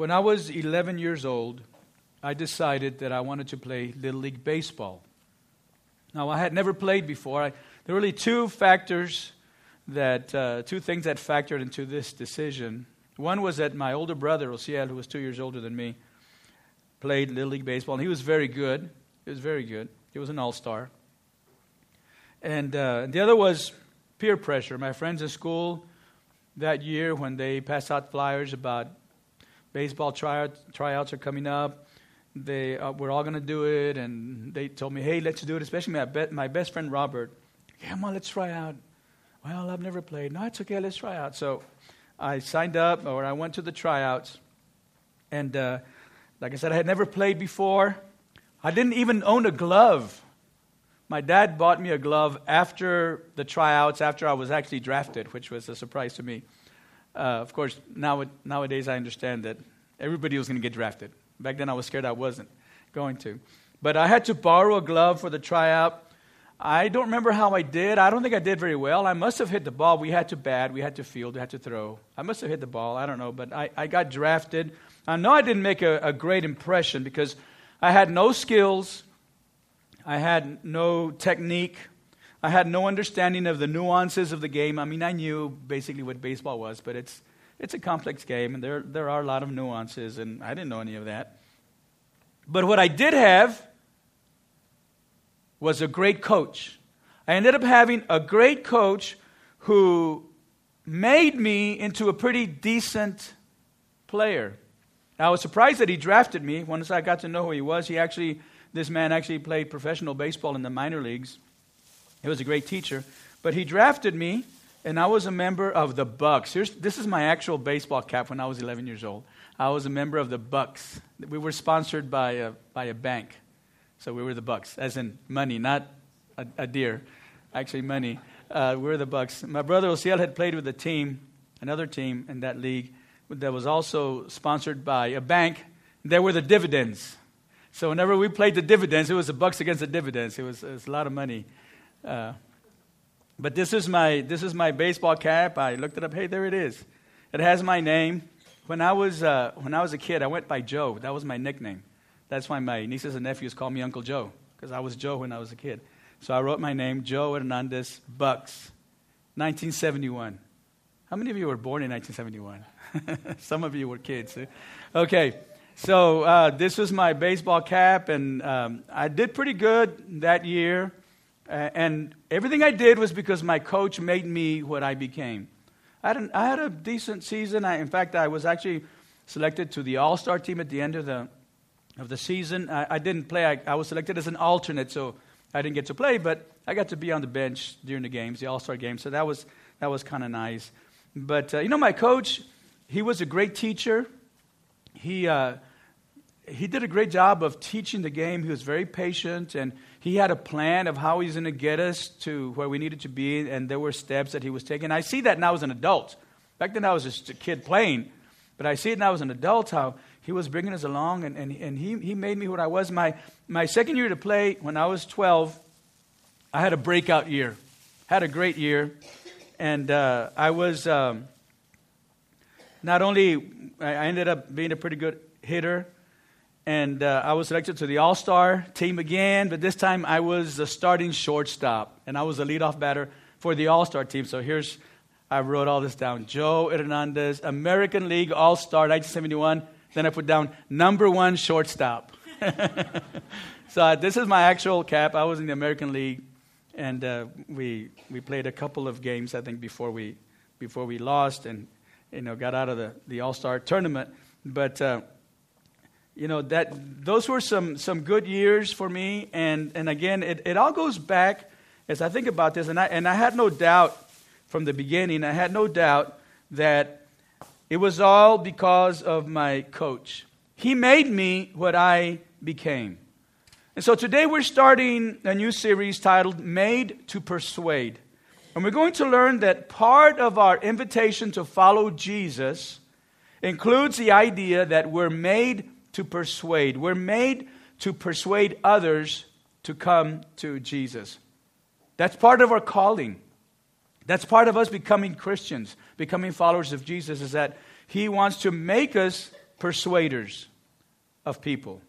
When I was 11 years old, I decided that I wanted to play Little League Baseball. Now, I had never played before. I, there were really two factors that, uh, two things that factored into this decision. One was that my older brother, Osiel, who was two years older than me, played Little League Baseball, and he was very good. He was very good. He was an all star. And uh, the other was peer pressure. My friends at school that year, when they passed out flyers about baseball tryouts, are coming up, they uh, were all going to do it, and they told me, hey, let's do it, especially my, be- my best friend Robert. Come on, let's try out. Well, I've never played. No, it's okay, let's try out. So I signed up, or I went to the tryouts, and uh, like I said, I had never played before. I didn't even own a glove. My dad bought me a glove after the tryouts, after I was actually drafted, which was a surprise to me. Uh, of course, now, nowadays I understand that everybody was going to get drafted. Back then I was scared I wasn't going to. But I had to borrow a glove for the tryout. I don't remember how I did. I don't think I did very well. I must have hit the ball. We had to bat, we had to field, we had to throw. I must have hit the ball. I don't know. But I, I got drafted. I know I didn't make a, a great impression because I had no skills, I had no technique, I had no understanding of the nuances of the game. I mean, I knew basically what baseball was, but it's it's a complex game, and there, there are a lot of nuances, and I didn't know any of that. But what I did have was a great coach. I ended up having a great coach who made me into a pretty decent player. I was surprised that he drafted me. Once I got to know who he was, he actually, this man actually played professional baseball in the minor leagues. He was a great teacher. But he drafted me and I was a member of the Bucks. Here's, this is my actual baseball cap when I was 11 years old. I was a member of the Bucks. We were sponsored by a, by a bank. So we were the Bucks, as in money, not a, a deer, actually money. Uh, we were the Bucks. My brother Osiel had played with a team, another team in that league that was also sponsored by a bank. There were the dividends. So whenever we played the dividends, it was the Bucks against the dividends. It was, it was a lot of money. Uh, but this is my this is my baseball cap. I looked it up. Hey, there it is. It has my name. When I was uh, when I was a kid, I went by Joe. That was my nickname. That's why my nieces and nephews call me Uncle Joe because I was Joe when I was a kid. So I wrote my name, Joe Hernandez Bucks, 1971. How many of you were born in 1971? Some of you were kids. Okay, so uh, this was my baseball cap, and um, I did pretty good that year. And everything I did was because my coach made me what I became. I had, an, I had a decent season. I, in fact, I was actually selected to the All Star team at the end of the, of the season. I, I didn't play, I, I was selected as an alternate, so I didn't get to play, but I got to be on the bench during the games, the All Star games. So that was, that was kind of nice. But, uh, you know, my coach, he was a great teacher. He, uh, he did a great job of teaching the game. He was very patient, and he had a plan of how he's going to get us to where we needed to be, and there were steps that he was taking. I see that now as an adult. Back then, I was just a kid playing, but I see it now as an adult how he was bringing us along, and, and, and he, he made me what I was. My, my second year to play, when I was 12, I had a breakout year. Had a great year, and uh, I was um, not only, I ended up being a pretty good hitter and uh, I was selected to the All Star team again, but this time I was the starting shortstop, and I was the leadoff batter for the All Star team. So here's, I wrote all this down Joe Hernandez, American League All Star 1971. Then I put down number one shortstop. so uh, this is my actual cap. I was in the American League, and uh, we, we played a couple of games, I think, before we, before we lost and you know, got out of the, the All Star tournament. But uh, you know that those were some some good years for me. And and again it, it all goes back as i think about this. And i and i had no doubt from the beginning i had no doubt that it was all because of my coach. He made me what i became. And so today we're starting a new series titled made to persuade. And we're going to learn that part of our invitation to follow jesus includes the idea that we're made to persuade. We're made to persuade others to come to Jesus. That's part of our calling. That's part of us becoming Christians, becoming followers of Jesus, is that He wants to make us persuaders of people.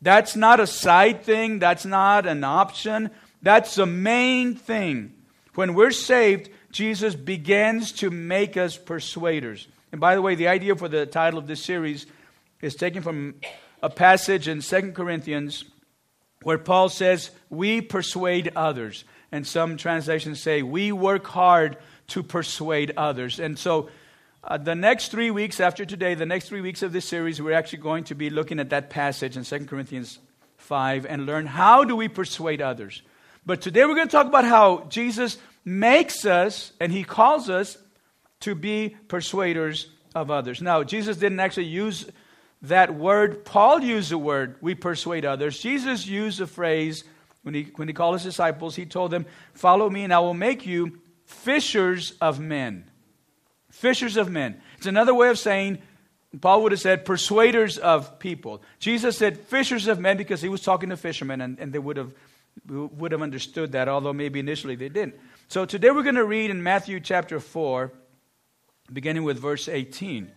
That's not a side thing, that's not an option. That's the main thing. When we're saved, Jesus begins to make us persuaders. And by the way, the idea for the title of this series is taken from a passage in 2 Corinthians where Paul says, We persuade others. And some translations say, We work hard to persuade others. And so, uh, the next three weeks after today, the next three weeks of this series, we're actually going to be looking at that passage in 2 Corinthians 5 and learn how do we persuade others. But today we're going to talk about how Jesus makes us and he calls us to be persuaders of others. Now, Jesus didn't actually use that word. Paul used the word, we persuade others. Jesus used the phrase, when he, when he called his disciples, he told them, Follow me, and I will make you fishers of men. Fishers of men. It's another way of saying, Paul would have said, persuaders of people. Jesus said, fishers of men, because he was talking to fishermen, and, and they would have, would have understood that, although maybe initially they didn't. So today we're going to read in Matthew chapter 4, beginning with verse 18.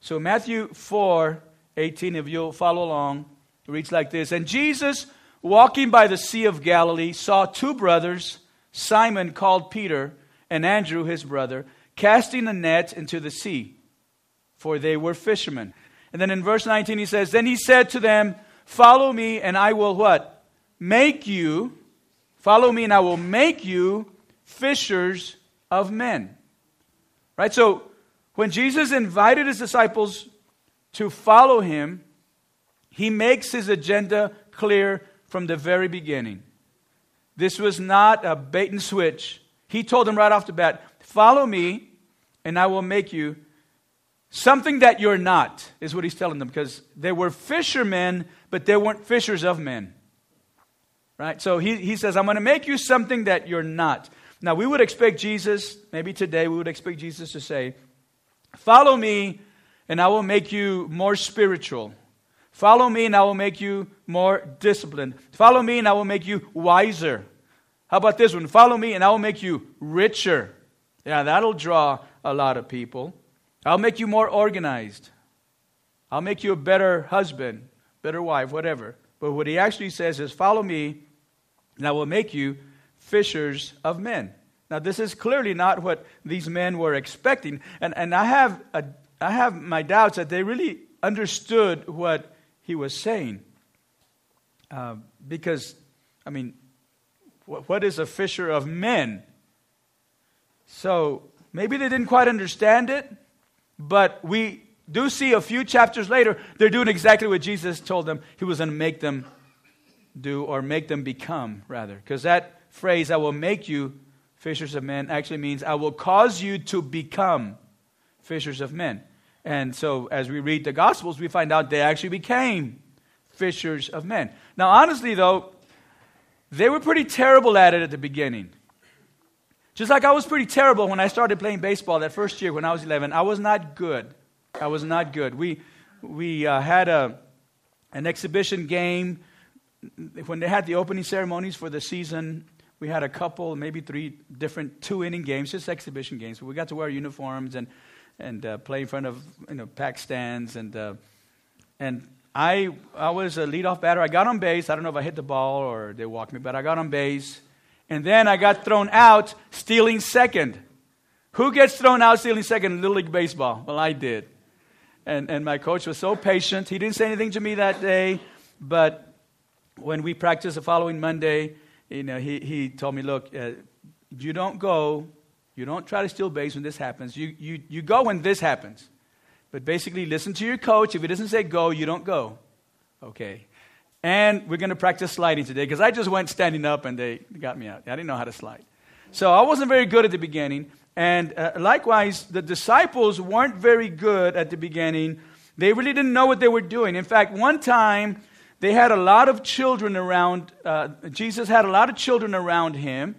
So, Matthew 4, 18, if you'll follow along, reads like this And Jesus, walking by the Sea of Galilee, saw two brothers, Simon called Peter, and Andrew his brother, casting a net into the sea, for they were fishermen. And then in verse 19 he says, Then he said to them, Follow me, and I will what? Make you, follow me, and I will make you fishers of men. Right? So when Jesus invited his disciples to follow him, he makes his agenda clear from the very beginning. This was not a bait and switch. He told them right off the bat, Follow me, and I will make you something that you're not, is what he's telling them, because they were fishermen, but they weren't fishers of men. Right? So he, he says, I'm going to make you something that you're not. Now, we would expect Jesus, maybe today, we would expect Jesus to say, Follow me, and I will make you more spiritual. Follow me, and I will make you more disciplined. Follow me, and I will make you wiser. How about this one? Follow me, and I will make you richer. Yeah, that'll draw a lot of people. I'll make you more organized. I'll make you a better husband, better wife, whatever. But what he actually says is, Follow me, and I will make you fishers of men. Now, this is clearly not what these men were expecting. And, and I, have a, I have my doubts that they really understood what he was saying. Uh, because, I mean, what, what is a fisher of men? So maybe they didn't quite understand it, but we do see a few chapters later, they're doing exactly what Jesus told them he was going to make them do, or make them become, rather. Because that phrase, I will make you fishers of men, actually means I will cause you to become fishers of men. And so as we read the Gospels, we find out they actually became fishers of men. Now, honestly, though, they were pretty terrible at it at the beginning. Just like I was pretty terrible when I started playing baseball that first year when I was 11. I was not good. I was not good. We, we uh, had a, an exhibition game when they had the opening ceremonies for the season we had a couple, maybe three different two inning games, just exhibition games. We got to wear uniforms and, and uh, play in front of you know, pack stands. And, uh, and I, I was a leadoff batter. I got on base. I don't know if I hit the ball or they walked me, but I got on base. And then I got thrown out stealing second. Who gets thrown out stealing second in Little League Baseball? Well, I did. And, and my coach was so patient. He didn't say anything to me that day, but when we practiced the following Monday, you know, he, he told me, look, uh, you don't go, you don't try to steal base when this happens. You, you, you go when this happens. But basically, listen to your coach. If he doesn't say go, you don't go. Okay. And we're going to practice sliding today because I just went standing up and they got me out. I didn't know how to slide. So I wasn't very good at the beginning. And uh, likewise, the disciples weren't very good at the beginning. They really didn't know what they were doing. In fact, one time, they had a lot of children around, uh, Jesus had a lot of children around him,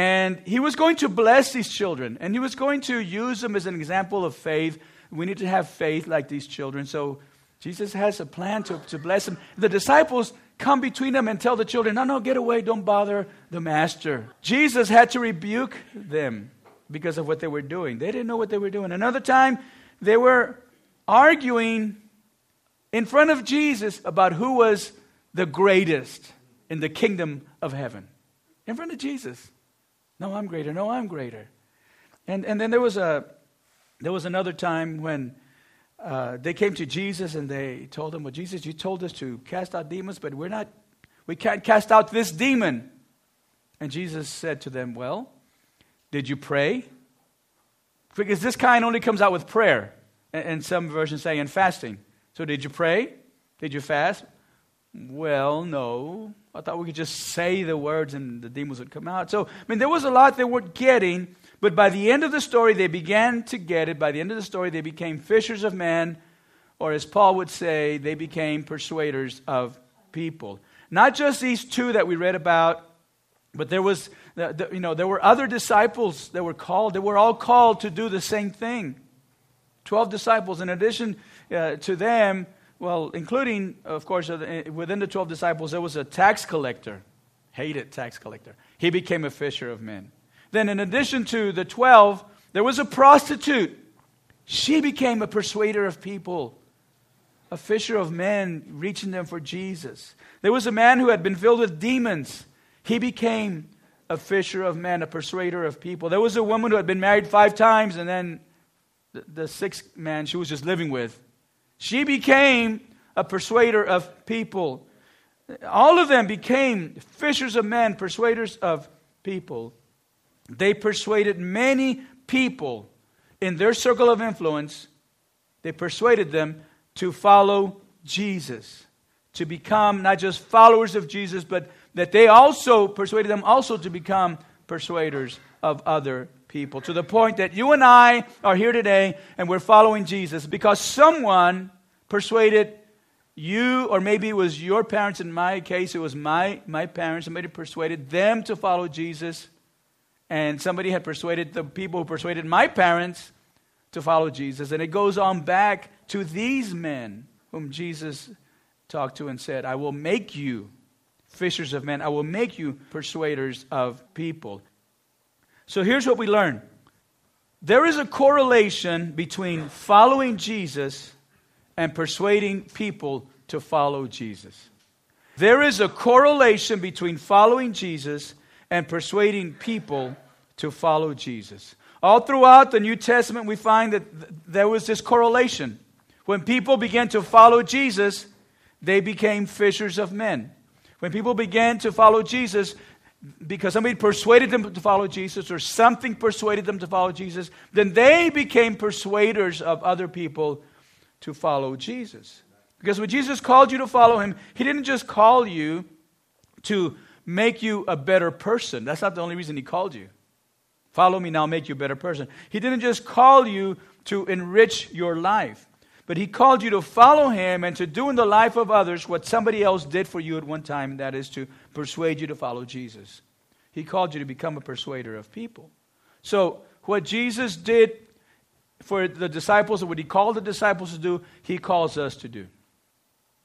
and he was going to bless these children, and he was going to use them as an example of faith. We need to have faith like these children. So Jesus has a plan to, to bless them. The disciples come between them and tell the children, No, no, get away, don't bother the master. Jesus had to rebuke them because of what they were doing. They didn't know what they were doing. Another time, they were arguing in front of Jesus about who was the greatest in the kingdom of heaven. In front of Jesus. No, I'm greater. No, I'm greater. And, and then there was, a, there was another time when uh, they came to Jesus and they told him, Well, Jesus, you told us to cast out demons, but we're not, we can't cast out this demon. And Jesus said to them, Well, did you pray? Because this kind only comes out with prayer. And some versions say in fasting. So did you pray? Did you fast? Well, no. I thought we could just say the words and the demons would come out. So, I mean, there was a lot they weren't getting, but by the end of the story, they began to get it. By the end of the story, they became fishers of men, or as Paul would say, they became persuaders of people. Not just these two that we read about, but there was, you know, there were other disciples that were called. They were all called to do the same thing. Twelve disciples. In addition uh, to them, well, including, of course, uh, within the 12 disciples, there was a tax collector, hated tax collector. He became a fisher of men. Then, in addition to the 12, there was a prostitute. She became a persuader of people, a fisher of men, reaching them for Jesus. There was a man who had been filled with demons. He became a fisher of men, a persuader of people. There was a woman who had been married five times, and then the, the sixth man she was just living with she became a persuader of people. All of them became fishers of men, persuaders of people. They persuaded many people in their circle of influence. They persuaded them to follow Jesus, to become not just followers of Jesus, but that they also persuaded them also to become persuaders of other people to the point that you and I are here today and we're following Jesus because someone persuaded you, or maybe it was your parents. In my case, it was my, my parents. Somebody persuaded them to follow Jesus. And somebody had persuaded the people who persuaded my parents to follow Jesus. And it goes on back to these men whom Jesus talked to and said, I will make you fishers of men. I will make you persuaders of people. So here's what we learn there is a correlation between following Jesus and persuading people to follow Jesus. There is a correlation between following Jesus and persuading people to follow Jesus. All throughout the New Testament, we find that th- there was this correlation. When people began to follow Jesus, they became fishers of men. When people began to follow Jesus, because somebody persuaded them to follow Jesus or something persuaded them to follow Jesus, then they became persuaders of other people to follow Jesus. Because when Jesus called you to follow him, he didn't just call you to make you a better person. That's not the only reason he called you. Follow me now, make you a better person. He didn't just call you to enrich your life, but he called you to follow him and to do in the life of others what somebody else did for you at one time, that is to persuade you to follow Jesus. He called you to become a persuader of people. So, what Jesus did for the disciples, what he called the disciples to do, he calls us to do.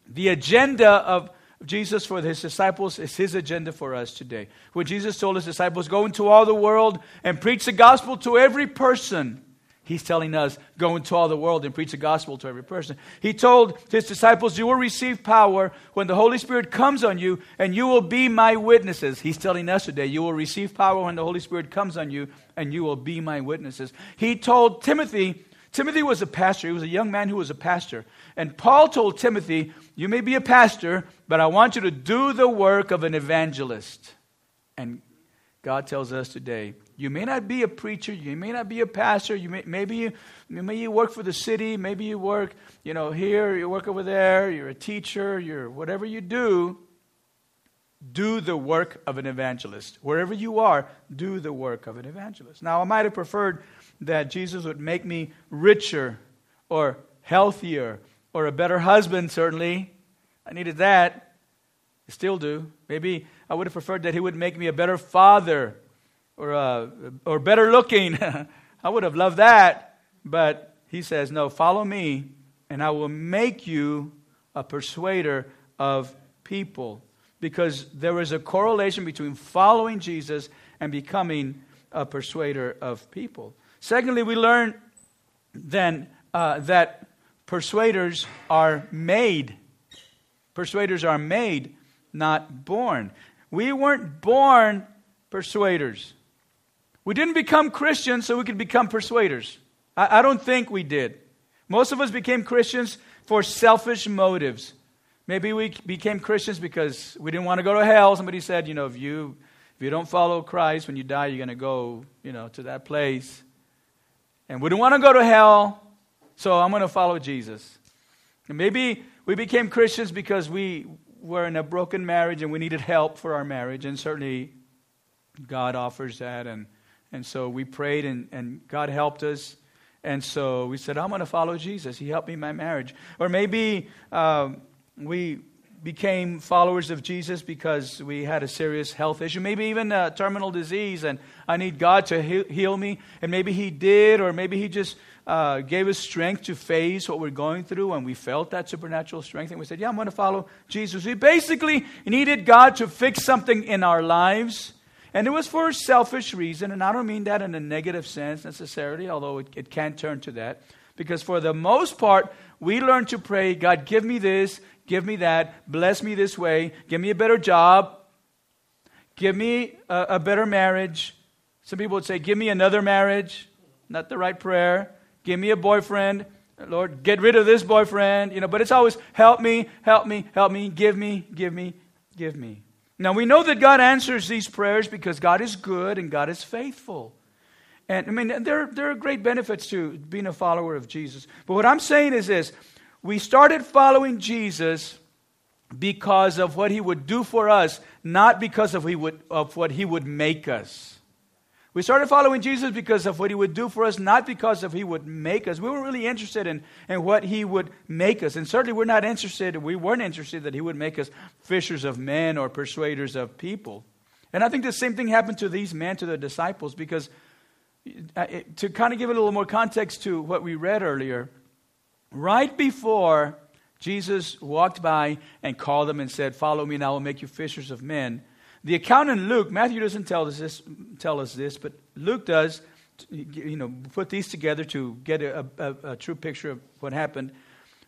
The agenda of Jesus for his disciples is his agenda for us today. When Jesus told his disciples, Go into all the world and preach the gospel to every person, He's telling us, go into all the world and preach the gospel to every person. He told his disciples, You will receive power when the Holy Spirit comes on you, and you will be my witnesses. He's telling us today, You will receive power when the Holy Spirit comes on you, and you will be my witnesses. He told Timothy, Timothy was a pastor. He was a young man who was a pastor. And Paul told Timothy, You may be a pastor, but I want you to do the work of an evangelist. And God tells us today, you may not be a preacher, you may not be a pastor, you may, maybe you, maybe you work for the city, maybe you work, you know, here, you work over there, you're a teacher, you're whatever you do, do the work of an evangelist. Wherever you are, do the work of an evangelist. Now, I might have preferred that Jesus would make me richer or healthier or a better husband, certainly. I needed that. I still do. Maybe I would have preferred that he would make me a better father or, uh, or better looking. I would have loved that. But he says, No, follow me, and I will make you a persuader of people. Because there is a correlation between following Jesus and becoming a persuader of people. Secondly, we learn then uh, that persuaders are made. Persuaders are made, not born. We weren't born persuaders. We didn't become Christians so we could become persuaders. I, I don't think we did. Most of us became Christians for selfish motives. Maybe we became Christians because we didn't want to go to hell. Somebody said, you know, if you if you don't follow Christ when you die, you're going to go, you know, to that place. And we didn't want to go to hell, so I'm going to follow Jesus. And maybe we became Christians because we were in a broken marriage and we needed help for our marriage, and certainly God offers that. And, and so we prayed, and, and God helped us. And so we said, I'm going to follow Jesus. He helped me in my marriage. Or maybe um, we became followers of Jesus because we had a serious health issue, maybe even a terminal disease, and I need God to heal me. And maybe He did, or maybe He just uh, gave us strength to face what we're going through, and we felt that supernatural strength, and we said, Yeah, I'm going to follow Jesus. We basically needed God to fix something in our lives and it was for a selfish reason, and I don't mean that in a negative sense necessarily, although it, it can turn to that. Because for the most part, we learn to pray, God, give me this, give me that, bless me this way, give me a better job, give me a, a better marriage. Some people would say, give me another marriage. Not the right prayer. Give me a boyfriend. Lord, get rid of this boyfriend. You know, but it's always help me, help me, help me, give me, give me, give me. Now, we know that God answers these prayers because God is good and God is faithful. And I mean, there, there are great benefits to being a follower of Jesus. But what I'm saying is this we started following Jesus because of what he would do for us, not because of, he would, of what he would make us. We started following Jesus because of what he would do for us, not because of he would make us. We weren't really interested in, in what he would make us. And certainly we're not interested, we weren't interested that he would make us fishers of men or persuaders of people. And I think the same thing happened to these men, to the disciples, because uh, to kind of give it a little more context to what we read earlier, right before Jesus walked by and called them and said, Follow me and I will make you fishers of men the account in Luke, Matthew doesn't tell us this, tell us this but Luke does, you know, put these together to get a, a, a true picture of what happened.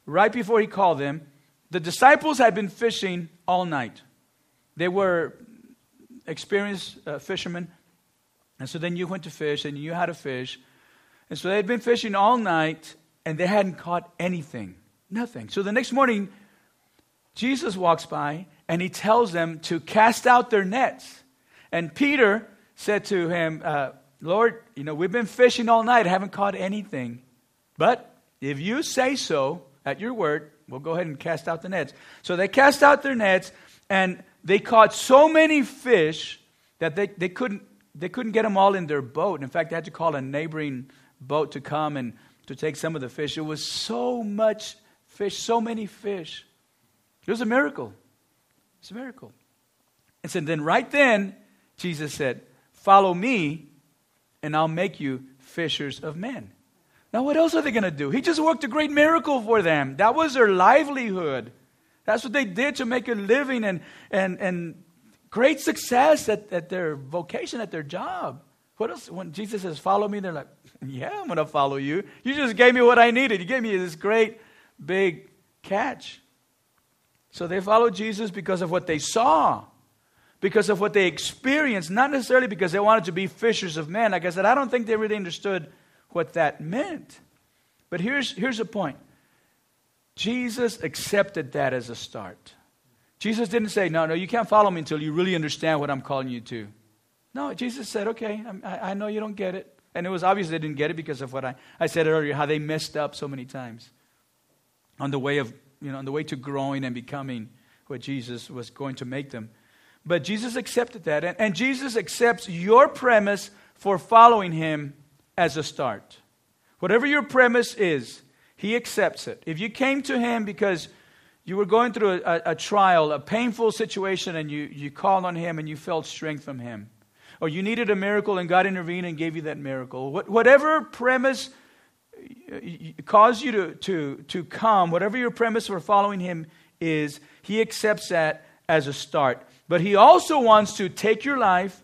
Right before he called them, the disciples had been fishing all night. They were experienced uh, fishermen. And so then you went to fish and you had to fish. And so they had been fishing all night and they hadn't caught anything. Nothing. So the next morning, Jesus walks by and he tells them to cast out their nets. And Peter said to him, uh, Lord, you know, we've been fishing all night, haven't caught anything. But if you say so at your word, we'll go ahead and cast out the nets. So they cast out their nets, and they caught so many fish that they, they, couldn't, they couldn't get them all in their boat. In fact, they had to call a neighboring boat to come and to take some of the fish. It was so much fish, so many fish. It was a miracle. It's a miracle. And so then, right then, Jesus said, Follow me, and I'll make you fishers of men. Now, what else are they going to do? He just worked a great miracle for them. That was their livelihood. That's what they did to make a living and, and, and great success at, at their vocation, at their job. What else? When Jesus says, Follow me, they're like, Yeah, I'm going to follow you. You just gave me what I needed. You gave me this great big catch. So they followed Jesus because of what they saw, because of what they experienced, not necessarily because they wanted to be fishers of men. Like I said, I don't think they really understood what that meant. But here's, here's the point Jesus accepted that as a start. Jesus didn't say, No, no, you can't follow me until you really understand what I'm calling you to. No, Jesus said, Okay, I, I know you don't get it. And it was obvious they didn't get it because of what I, I said earlier, how they messed up so many times on the way of you know, on the way to growing and becoming what Jesus was going to make them. But Jesus accepted that. And, and Jesus accepts your premise for following him as a start. Whatever your premise is, he accepts it. If you came to him because you were going through a, a, a, trial, a painful situation, and you, you called on him and you felt strength from him, or you needed a miracle and God intervened and gave you that miracle, what, whatever premise cause you to, to, to come, whatever your premise for following him is, he accepts that as a start. But he also wants to take your life,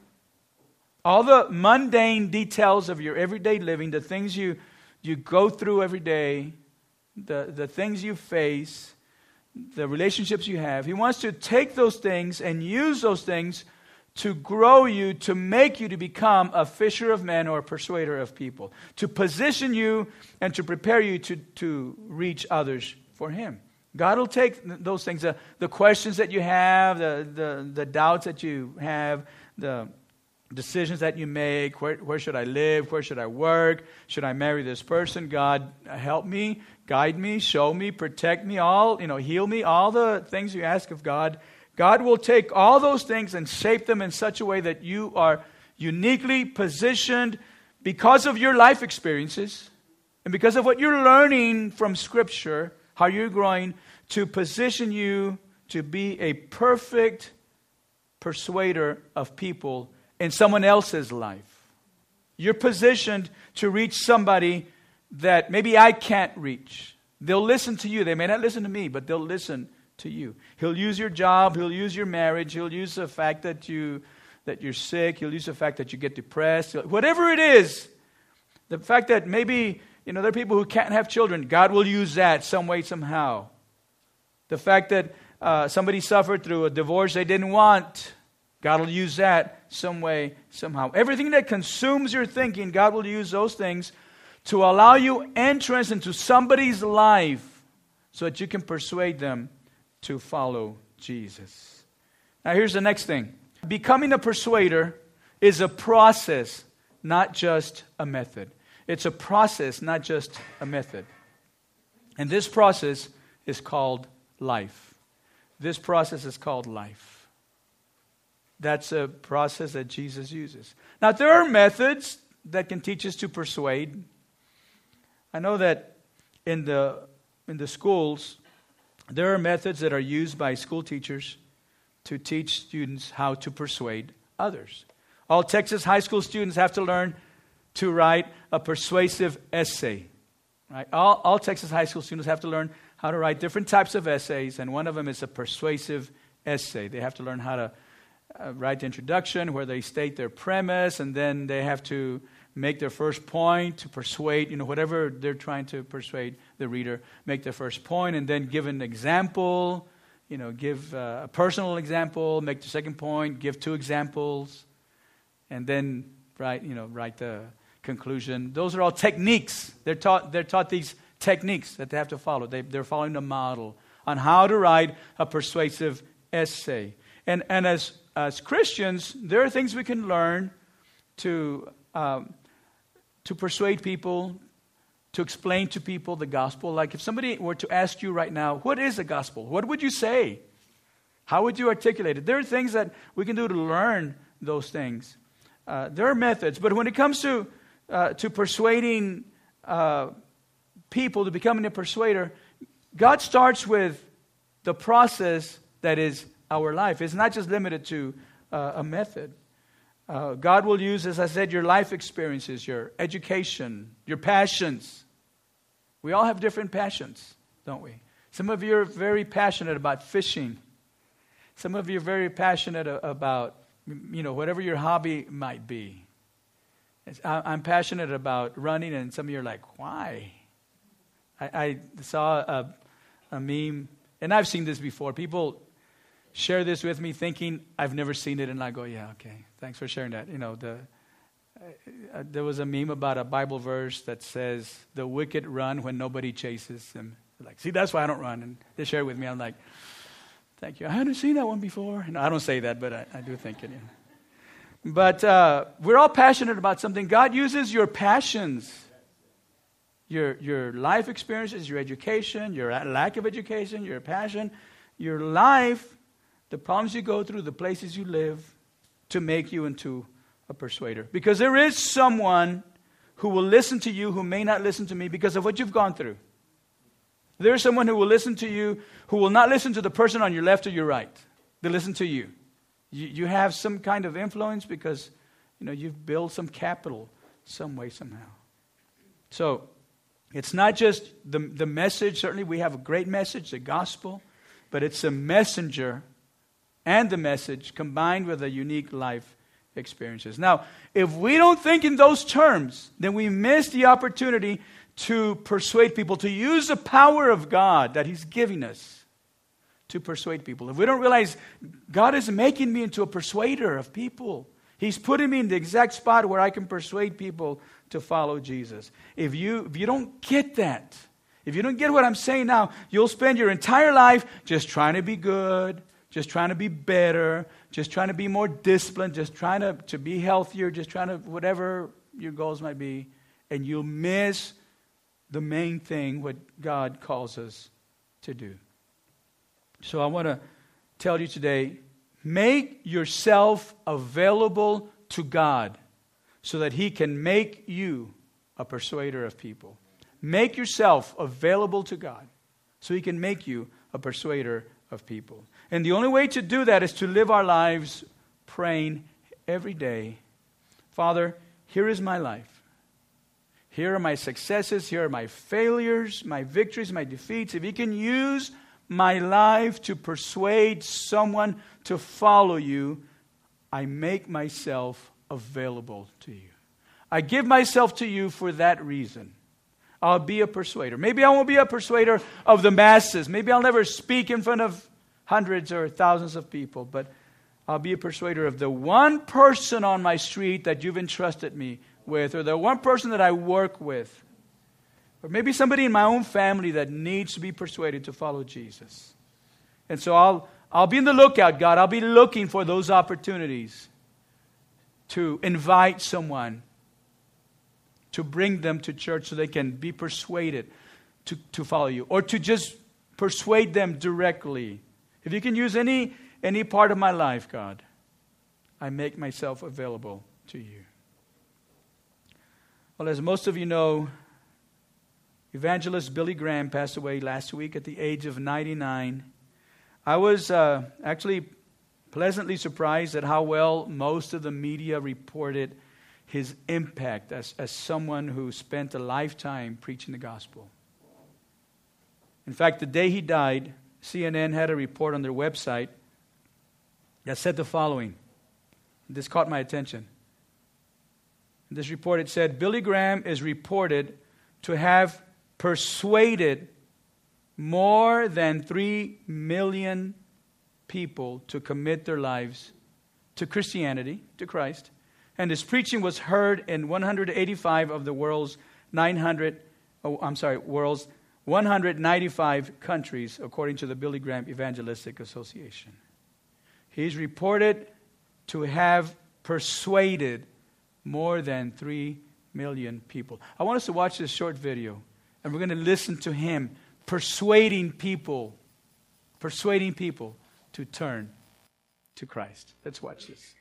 all the mundane details of your everyday living, the things you, you go through every day, the, the things you face, the relationships you have. He wants to take those things and use those things to grow you, to make you to become a fisher of men or a persuader of people, to position you and to prepare you to, to reach others for Him. God will take those things, the, the questions that you have, the, the, the doubts that you have, the decisions that you make where, where should I live? Where should I work? Should I marry this person? God, help me, guide me, show me, protect me, all, you know, heal me, all the things you ask of God God will take all those things and shape them in such a way that you are uniquely positioned because of your life experiences and because of what you're learning from Scripture, how you're growing, to position you to be a perfect persuader of people in someone else's life. You're positioned to reach somebody that maybe I can't reach. They'll listen to you. They may not listen to me, but they'll listen to you. He'll use your job, he'll use your marriage, he'll use the fact that you that you're sick, he'll use the fact that you get depressed, whatever it is. The fact that maybe, you know, there are people who can't have children, God will use that some way somehow. The fact that uh, somebody suffered through a divorce they didn't want, God will use that some way somehow. Everything that consumes your thinking, God will use those things to allow you entrance into somebody's life so that you can persuade them to follow Jesus. Now, here's the next thing becoming a persuader is a process, not just a method. It's a process, not just a method. And this process is called life. This process is called life. That's a process that Jesus uses. Now, there are methods that can teach us to persuade. I know that in the, in the schools, there are methods that are used by school teachers to teach students how to persuade others. All Texas high school students have to learn to write a persuasive essay. Right? All, all Texas high school students have to learn how to write different types of essays, and one of them is a persuasive essay. They have to learn how to uh, write the introduction where they state their premise, and then they have to make their first point to persuade, you know, whatever they're trying to persuade the reader, make their first point and then give an example, you know, give uh, a personal example, make the second point, give two examples, and then write, you know, write the conclusion. Those are all techniques. They're taught, they're taught these techniques that they have to follow. They, they're following a model on how to write a persuasive essay. And, and as, as Christians, there are things we can learn to um, to persuade people, to explain to people the gospel. Like if somebody were to ask you right now, what is the gospel? What would you say? How would you articulate it? There are things that we can do to learn those things. Uh, there are methods, but when it comes to, uh, to persuading uh, people to becoming a persuader, God starts with the process that is our life. It's not just limited to uh, a method. Uh, God will use, as I said, your life experiences, your education, your passions. We all have different passions, don't we? Some of you are very passionate about fishing. Some of you are very passionate about, you know, whatever your hobby might be. I'm passionate about running, and some of you are like, why? I, I saw a, a meme, and I've seen this before. People share this with me thinking I've never seen it, and I go, yeah, okay, thanks for sharing that. You know, the, uh, there was a meme about a Bible verse that says, the wicked run when nobody chases them. Like, see, that's why I don't run. And they share it with me. I'm like, thank you. I hadn't seen that one before. No, I don't say that, but I, I do think it. Yeah. But uh, we're all passionate about something. God uses your passions, your, your life experiences, your education, your lack of education, your passion, your life the problems you go through, the places you live, to make you into a persuader. Because there is someone who will listen to you who may not listen to me because of what you've gone through. There's someone who will listen to you who will not listen to the person on your left or your right. They listen to you. You, you have some kind of influence because you know you've built some capital some way, somehow. So it's not just the, the message. Certainly, we have a great message, the gospel, but it's a messenger and the message combined with a unique life experiences. Now, if we don't think in those terms, then we miss the opportunity to persuade people, to use the power of God that He's giving us to persuade people. If we don't realize God is making me into a persuader of people, He's putting me in the exact spot where I can persuade people to follow Jesus. If you, if you don't get that, if you don't get what I'm saying now, you'll spend your entire life just trying to be good, just trying to be better, just trying to be more disciplined, just trying to, to be healthier, just trying to, whatever your goals might be, and you'll miss the main thing, what God calls us to do. So I want to tell you today make yourself available to God so that He can make you a persuader of people. Make yourself available to God so He can make you a persuader of people. And the only way to do that is to live our lives praying every day Father, here is my life. Here are my successes. Here are my failures, my victories, my defeats. If you can use my life to persuade someone to follow you, I make myself available to you. I give myself to you for that reason. I'll be a persuader. Maybe I won't be a persuader of the masses. Maybe I'll never speak in front of hundreds or thousands of people, but I'll be a persuader of the one person on my street that you've entrusted me with, or the one person that I work with, or maybe somebody in my own family that needs to be persuaded to follow Jesus. And so I'll, I'll be in the lookout, God. I'll be looking for those opportunities to invite someone, to bring them to church so they can be persuaded to, to follow you, or to just persuade them directly. If you can use any, any part of my life, God, I make myself available to you. Well, as most of you know, evangelist Billy Graham passed away last week at the age of 99. I was uh, actually pleasantly surprised at how well most of the media reported his impact as, as someone who spent a lifetime preaching the gospel. In fact, the day he died, CNN had a report on their website that said the following. This caught my attention this report, it said Billy Graham is reported to have persuaded more than 3 million people to commit their lives to Christianity, to Christ. And his preaching was heard in 185 of the world's 900, oh, I'm sorry, world's 195 countries, according to the Billy Graham Evangelistic Association. He's reported to have persuaded more than 3 million people. I want us to watch this short video, and we're going to listen to him persuading people, persuading people to turn to Christ. Let's watch this.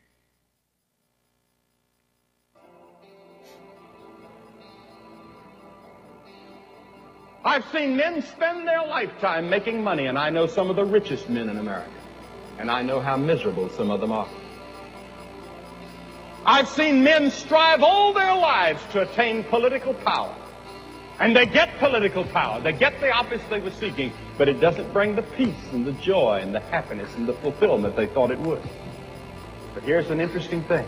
I've seen men spend their lifetime making money, and I know some of the richest men in America. And I know how miserable some of them are. I've seen men strive all their lives to attain political power. And they get political power. They get the office they were seeking, but it doesn't bring the peace and the joy and the happiness and the fulfillment they thought it would. But here's an interesting thing.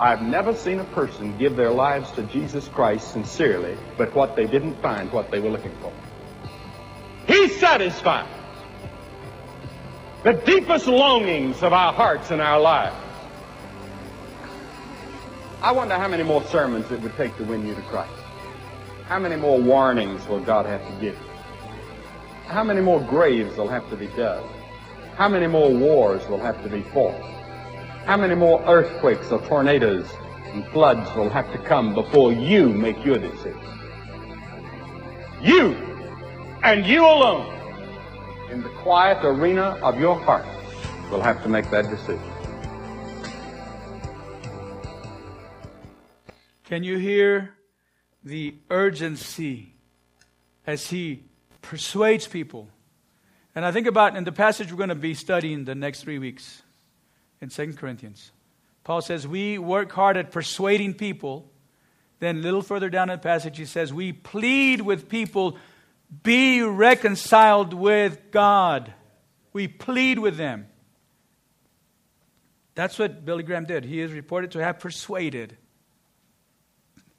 I've never seen a person give their lives to Jesus Christ sincerely, but what they didn't find what they were looking for. He satisfies the deepest longings of our hearts and our lives. I wonder how many more sermons it would take to win you to Christ. How many more warnings will God have to give? How many more graves will have to be dug? How many more wars will have to be fought? How many more earthquakes or tornadoes and floods will have to come before you make your decision? You and you alone in the quiet arena of your heart will have to make that decision. Can you hear the urgency as he persuades people? And I think about in the passage we're going to be studying the next three weeks in Second Corinthians. Paul says, We work hard at persuading people. Then, a little further down in the passage, he says, We plead with people, be reconciled with God. We plead with them. That's what Billy Graham did. He is reported to have persuaded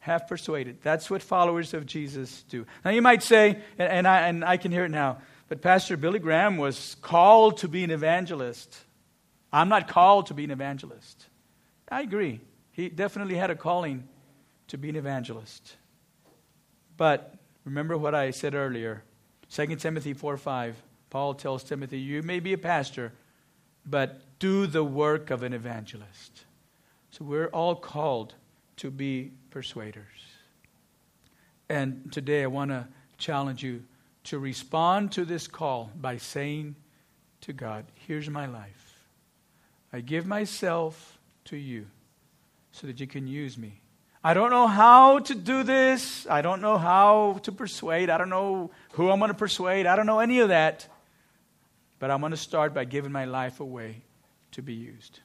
have persuaded. That's what followers of Jesus do. Now you might say, and, I, and I can hear it now, but Pastor Billy Graham was called to be an evangelist. I'm not called to be an evangelist. I agree. He definitely had a calling to be an evangelist. But remember what I said earlier 2 Timothy 4 5. Paul tells Timothy, You may be a pastor, but do the work of an evangelist. So we're all called to be persuaders. And today I want to challenge you to respond to this call by saying to God, Here's my life. I give myself to you so that you can use me. I don't know how to do this. I don't know how to persuade. I don't know who I'm going to persuade. I don't know any of that. But I'm going to start by giving my life away to be used.